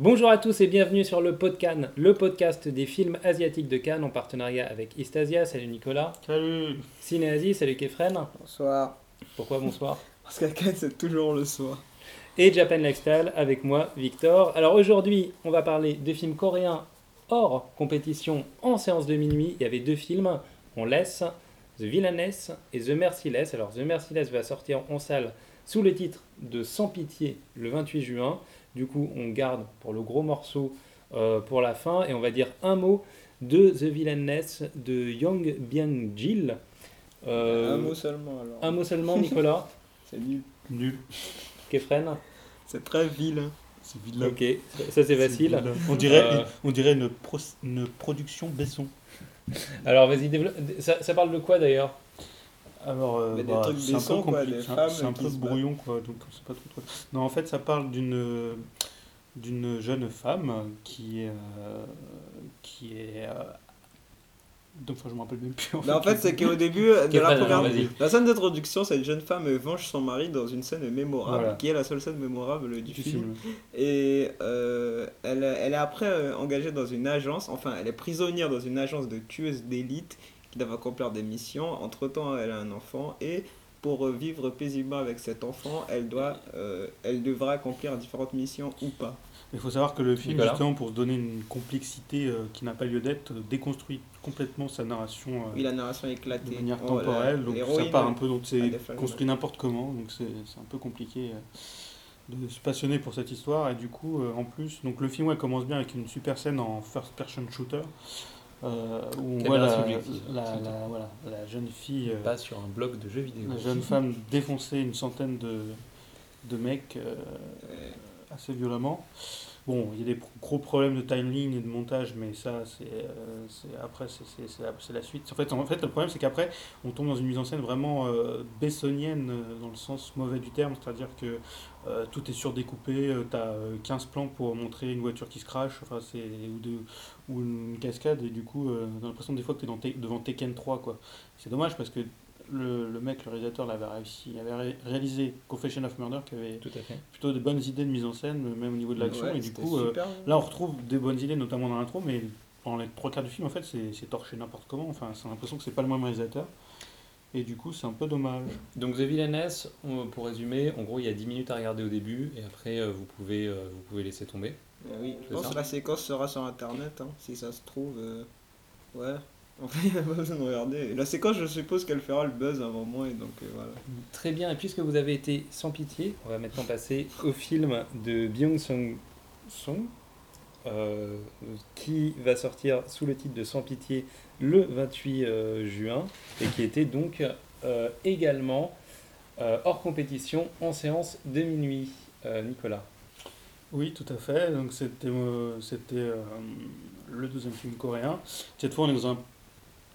Bonjour à tous et bienvenue sur le Podcan, le podcast des films asiatiques de Cannes en partenariat avec Istasia. Salut Nicolas. Salut Cinéasie, salut Kefren. Bonsoir. Pourquoi bonsoir Parce qu'à Cannes, c'est toujours le soir. Et Japan Lifestyle avec moi, Victor. Alors aujourd'hui, on va parler de films coréens hors compétition en séance de minuit. Il y avait deux films. On laisse The Villainess et The Merciless. Alors The Merciless va sortir en salle sous le titre de Sans pitié le 28 juin. Du coup, on garde pour le gros morceau euh, pour la fin et on va dire un mot de The Villainess de Young Byung-jil. Euh, Un mot seulement alors. un mot seulement, Nicolas. C'est nul. Nul. Kefren. C'est très vilain. C'est vilain. Ok, ça c'est facile. On dirait, Euh, on dirait une, pro- une production Besson. Alors vas-y, développe. Ça, ça parle de quoi d'ailleurs? Alors, euh, Mais des bah, trucs c'est un peu c'est un- peu brouillon, quoi, donc c'est pas trop, trop. Non, en fait, ça parle d'une d'une jeune femme qui est. euh, qui est. euh, donc, enfin, je me rappelle même plus. Mais en fait, c'est qu'au début de Kefren, la première. La scène d'introduction, cette jeune femme venge son mari dans une scène mémorable, Voilà. qui est la seule scène mémorable du, du film. film. Et euh, elle, elle est après euh, engagée dans une agence, enfin, elle est prisonnière dans une agence de tueuses d'élite doivent accomplir des missions. Entre temps, elle a un enfant et pour vivre paisiblement avec cet enfant, elle, doit, euh, elle devra accomplir différentes missions ou pas. Il faut savoir que le film, justement, pour se donner une complexité euh, qui n'a pas lieu d'être, déconstruit complètement sa narration. euh, Oui, la narration est éclatée. de manière Oh, la- temporelle, donc ça part un peu, donc a c'est construit n'importe comment, donc c'est c'est un peu compliqué euh, de se passionner pour cette histoire, et du coup, euh, en plus, donc le film ouais, commence bien avec une super scène en first person shooter, euh, où on voit la, la, la- voilà, la jeune fille, euh, Pas sur un blog de jeux vidéo. la jeune femme défoncer une centaine de, de mecs euh, assez violemment. Bon, il y a des gros problèmes de timeline et de montage, mais ça, c'est euh, après, c'est- la, suite. En fait, en fait, le problème, c'est qu'après, on tombe dans une mise en scène vraiment euh, bessonienne, euh, dans le sens mauvais du terme, c'est-à-dire que euh, tout est surdécoupé, tu as 15 plans pour montrer une voiture qui se crache, enfin, c'est ou, de, une cascade, et du coup, euh, on a l'impression des fois que tu es devant Tekken 3. quoi. C'est dommage parce que le, le mec, le réalisateur, l'avait réussi, il avait ré- réalisé Confession of Murder, qui avait Tout à fait. plutôt de bonnes idées de mise en scène, même au niveau de l'action. Ouais, et du coup, euh, là, on retrouve des bonnes idées, notamment dans l'intro, mais pendant les trois quarts du film, en fait, c'est torché n'importe comment. Enfin, c'est l'impression que c'est pas le même réalisateur. Et du coup, c'est un peu dommage. Donc The Villainess, pour résumer, en gros il y a 10 minutes à regarder au début et après euh, vous, pouvez, euh, vous pouvez laisser tomber. Euh, oui, je pense que la séquence sera sur internet, hein, si ça se trouve. euh, Ouais. En fait, il n'y a pas besoin de regarder. La séquence, je suppose qu'elle fera le buzz avant moi, et donc euh, voilà. Très bien, et puisque vous avez été sans pitié, on va maintenant passer au film de Byung Sung Song, euh, qui va sortir sous le titre de Sans pitié le 28 euh, juin, et qui était donc également hors compétition en séance de minuit. Nicolas. Oui, tout à fait. Donc, c'était euh, c'était euh, le deuxième film coréen. Cette fois, on est dans un,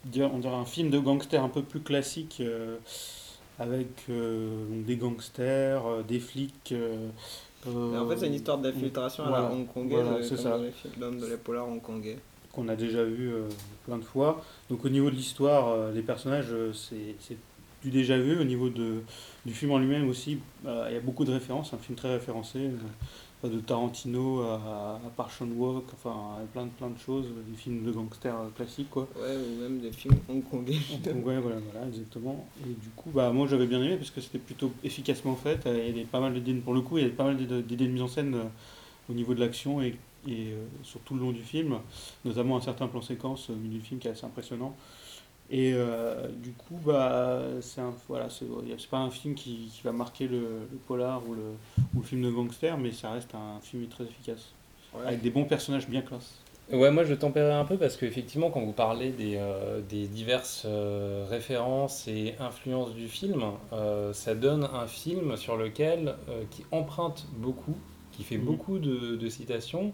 dire- on dirait un film de gangster un peu plus classique, euh, avec euh, des gangsters, euh, des flics. en fait, c'est une histoire d'infiltration à la hongkongaise, voilà, comme ça. dans les films dans les polars hongkongais. qu'on a déjà vu plein de fois. Donc au niveau de l'histoire, les personnages, c'est du déjà vu. Au niveau de, du film en lui-même aussi, il y a beaucoup de références, un film très référencé, de Tarantino à, à Park Chan-wook, enfin plein de, plein de choses, des films de gangsters euh, classiques quoi. Ouais, ou même des films hongkongais. Donc, ouais, voilà, voilà, exactement. Et du coup, bah, moi j'avais bien aimé parce que c'était plutôt efficacement fait. euh, Il y avait pas mal d'idées, pour le coup, il y avait pas mal d'idées de mise en scène euh, au niveau de l'action et, et euh, sur tout le long du film, notamment un certain plan séquence au milieu du film qui est assez impressionnant. Et euh, du coup, bah, c'est un, voilà, c'est c'est pas un film qui, qui va marquer le, le polar ou le, ou le film de gangster, mais ça reste un film très efficace, Ouais. avec des bons personnages bien classe. Ouais, moi je tempérais un peu parce qu'effectivement, quand vous parlez des, euh, des diverses euh, références et influences du film, euh, ça donne un film sur lequel euh, qui emprunte beaucoup, qui fait Mhm. beaucoup de, de citations,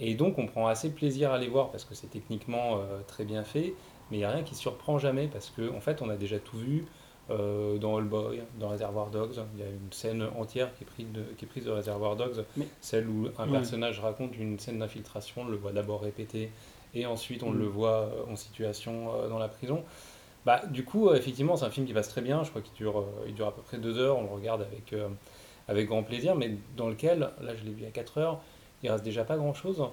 et donc on prend assez plaisir à les voir parce que c'est techniquement euh, très bien fait, mais il n'y a rien qui surprend jamais parce qu'en en fait on a déjà tout vu. euh, dans All Boy, dans Reservoir Dogs, il y a une scène entière qui est prise de, qui est prise de Reservoir Dogs, Mais- celle où un personnage raconte une scène d'infiltration, on le voit d'abord répéter, et ensuite on Mm. le voit euh, en situation euh, dans la prison. Bah, du coup, euh, effectivement, c'est un film qui passe très bien. Je crois qu'il dure, il dure à peu près deux heures. On le regarde avec, avec grand plaisir, mais dans lequel, là je l'ai vu à 4 heures, il reste déjà pas grand-chose.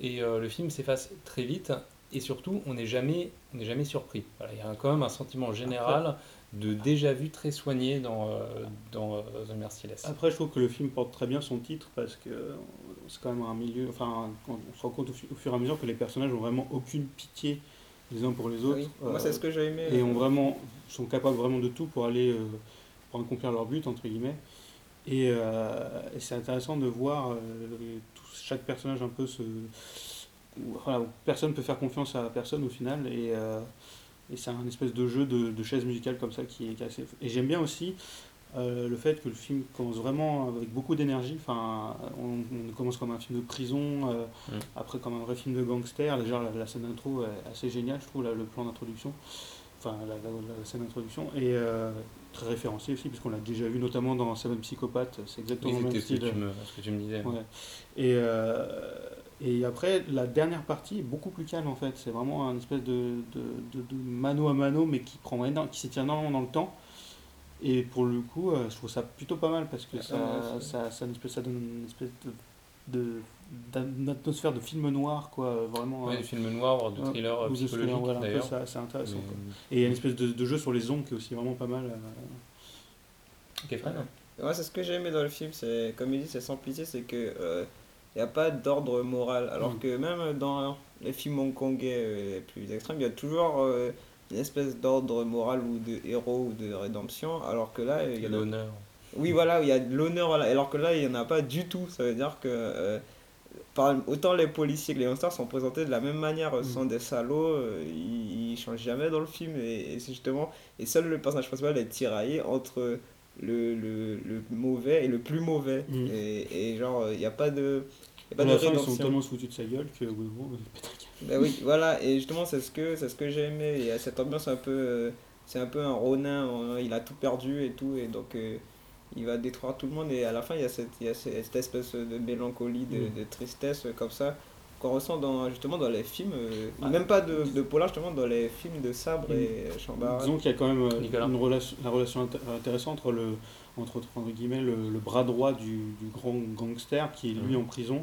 Et euh, le film s'efface très vite. Et surtout, on n'est jamais, on n'est jamais surpris. Voilà, il y a quand même un sentiment général de déjà vu très soigné dans, euh, dans euh, The Merciless. Après, je trouve que le film porte très bien son titre parce que euh, c'est quand même un milieu. Enfin, on on se rend compte au, fu- au fur et à mesure que les personnages ont vraiment aucune pitié les uns pour les autres. Oui. Moi, c'est Euh, ce que j'ai aimé. et euh, ont vraiment sont capables vraiment de tout pour aller euh, pour accomplir leur but entre guillemets et, euh, et c'est intéressant de voir euh, tout- chaque personnage un peu se où, voilà, où personne peut faire confiance à personne au final. Et, euh, et c'est un espèce de jeu de, de chaise musicale comme ça qui est, qui est assez et j'aime bien aussi euh, le fait que le film commence vraiment avec beaucoup d'énergie. Enfin on, on commence comme un film de prison euh, Mm. après comme un vrai film de gangster. Déjà la, la scène d'intro est assez géniale je trouve là, le plan d'introduction enfin la, la- la scène d'introduction et euh, très référencé aussi puisqu'on l'a déjà vu notamment dans Seven Psychopathe c'est exactement le même ce que, style tu me, ce que tu me disais. Ouais. Et, euh, et après, la dernière partie est beaucoup plus calme en fait. C'est vraiment un espèce de, de, de, de mano à mano, mais qui prend énorme, qui s'étire énormément dans le temps. Et pour le coup, euh, je trouve ça plutôt pas mal parce que Ah, ça, ça, ça, une espèce- ça donne une espèce de, d'atmosphère de film noir, quoi. Vraiment. Ouais, euh, de ouais, thriller euh, ou de thriller, psychologique voilà, un peu d'ailleurs. c'est intéressant. Mais- quoi. Et il y a une espèce de, de jeu sur les ondes qui est aussi vraiment pas mal. euh, Ok, Fred Ouais, c'est ce que j'ai aimé dans le film, c'est comme il dit, c'est sans pitié, c'est que il n'y a pas d'ordre moral. Alors Mm. que même dans les films hongkongais euh, les plus extrêmes, il y a toujours euh, une espèce d'ordre moral ou de héros ou de rédemption. Alors que là, il y a l'honneur. Oui, voilà, il y a de l'honneur, voilà. alors que là, il n'y en a pas du tout. Ça veut dire que euh, par, autant les policiers que les gangsters sont présentés de la même manière, ce Mm. sont des salauds, euh, ils, ils changent jamais dans le film. Et, et c'est justement, et seul le personnage principal est tiraillé entre le, le, le mauvais et le plus mauvais. Mm. Et, et genre, il n'y a pas de. y a pas de fin, ils sont tellement foutus de sa gueule que. Ben oui, voilà, et justement, c'est ce que, ce que j'ai aimé. Il y a cette ambiance un peu. euh, c'est un peu un Ronin, euh, il a tout perdu et tout, et donc euh, il va détruire tout le monde. Et à la fin, il y a cette, il y a cette espèce de mélancolie, de, Mm. de tristesse comme ça, qu'on ressent dans, justement dans les films, euh, Ah. même pas de, de polar, justement dans les films de sabre Mm. et chambard. Disons qu'il y a quand même euh, une relation, la relation inté- intéressante entre, le, entre, entre guillemets, le, le bras droit du, du grand gangster qui est lui Mhm. en prison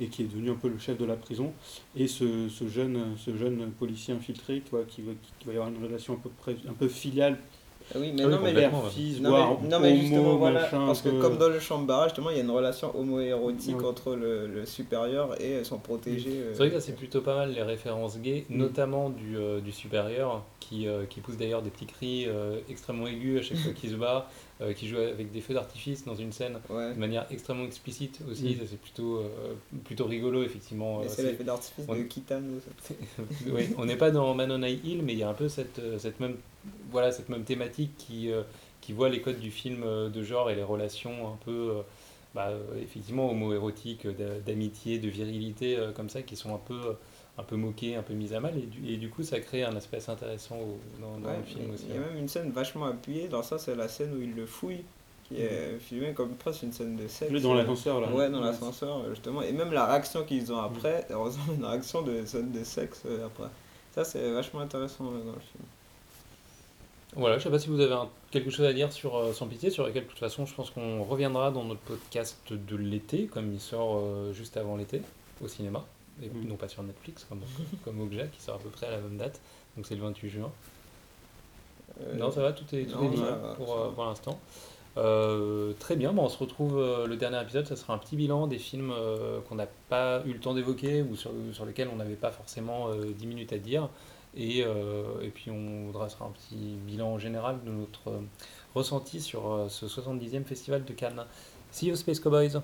et qui est devenu un peu le chef de la prison et ce, ce jeune, ce jeune policier infiltré tu vois, qui, va, qui va y avoir une relation un peu, près, un peu filiale, oui, mais Ah oui, non, mais ouais. fils, Non mais, non, mais homo, justement voilà machin, parce que peu- comme dans le chambard justement il y a une relation homo-érotique Ouais. entre le, le supérieur et son protégé euh, C'est vrai que là, c'est plutôt pas mal les références gays, Mm. notamment du, euh, du supérieur, qui, euh, qui pousse d'ailleurs des petits cris euh, extrêmement aigus à chaque fois qu'il se bat, euh, qui joue avec des feux d'artifice dans une scène ouais de manière extrêmement explicite aussi. Mm. Ça, c'est plutôt, euh, plutôt rigolo, effectivement. Euh, c'est c'est- l'effet d'artifice on- de Kitano ça. oui, on n'est pas dans Man on High Hill, mais il y a un peu cette, euh, cette, même, voilà, cette même thématique qui, euh, qui voit les codes du film euh, de genre et les relations un peu, euh, bah, euh, effectivement, homo-érotiques, euh, d'a- d'amitié, de virilité, euh, comme ça, qui sont un peu, euh, un peu moquées, un peu mises à mal. Et du, et du coup, ça crée un aspect assez intéressant au- dans, dans Ouais, le film il aussi. y a hein. même une scène vachement appuyée dans ça c'est la scène où il le fouille qui est filmée comme presque une scène de sexe dans l'ascenseur là. ouais dans l'ascenseur justement et même la réaction qu'ils ont après heureusement une réaction de scène de sexe après ça c'est vachement intéressant dans le film Voilà, je sais pas si vous avez un- quelque chose à dire sur euh, Sans Pitié, sur lequel de toute façon je pense qu'on reviendra dans notre podcast de l'été, comme il sort euh, juste avant l'été, au cinéma, et Mm. non pas sur Netflix, comme, comme Okja, qui sort à peu près à la même date, donc c'est le 28 juin. Euh, non, ça va, tout est, tout non, est dit ça va, pour, pour l'instant. Très bien, bon, on se retrouve le dernier épisode, ça sera un petit bilan des films qu'on n'a pas eu le temps d'évoquer ou sur, sur lesquels on n'avait pas forcément euh, 10 minutes à dire. Et, euh, et puis on dressera un petit bilan général de notre euh, ressenti sur euh, ce 70e festival de Cannes. See you Space Cowboys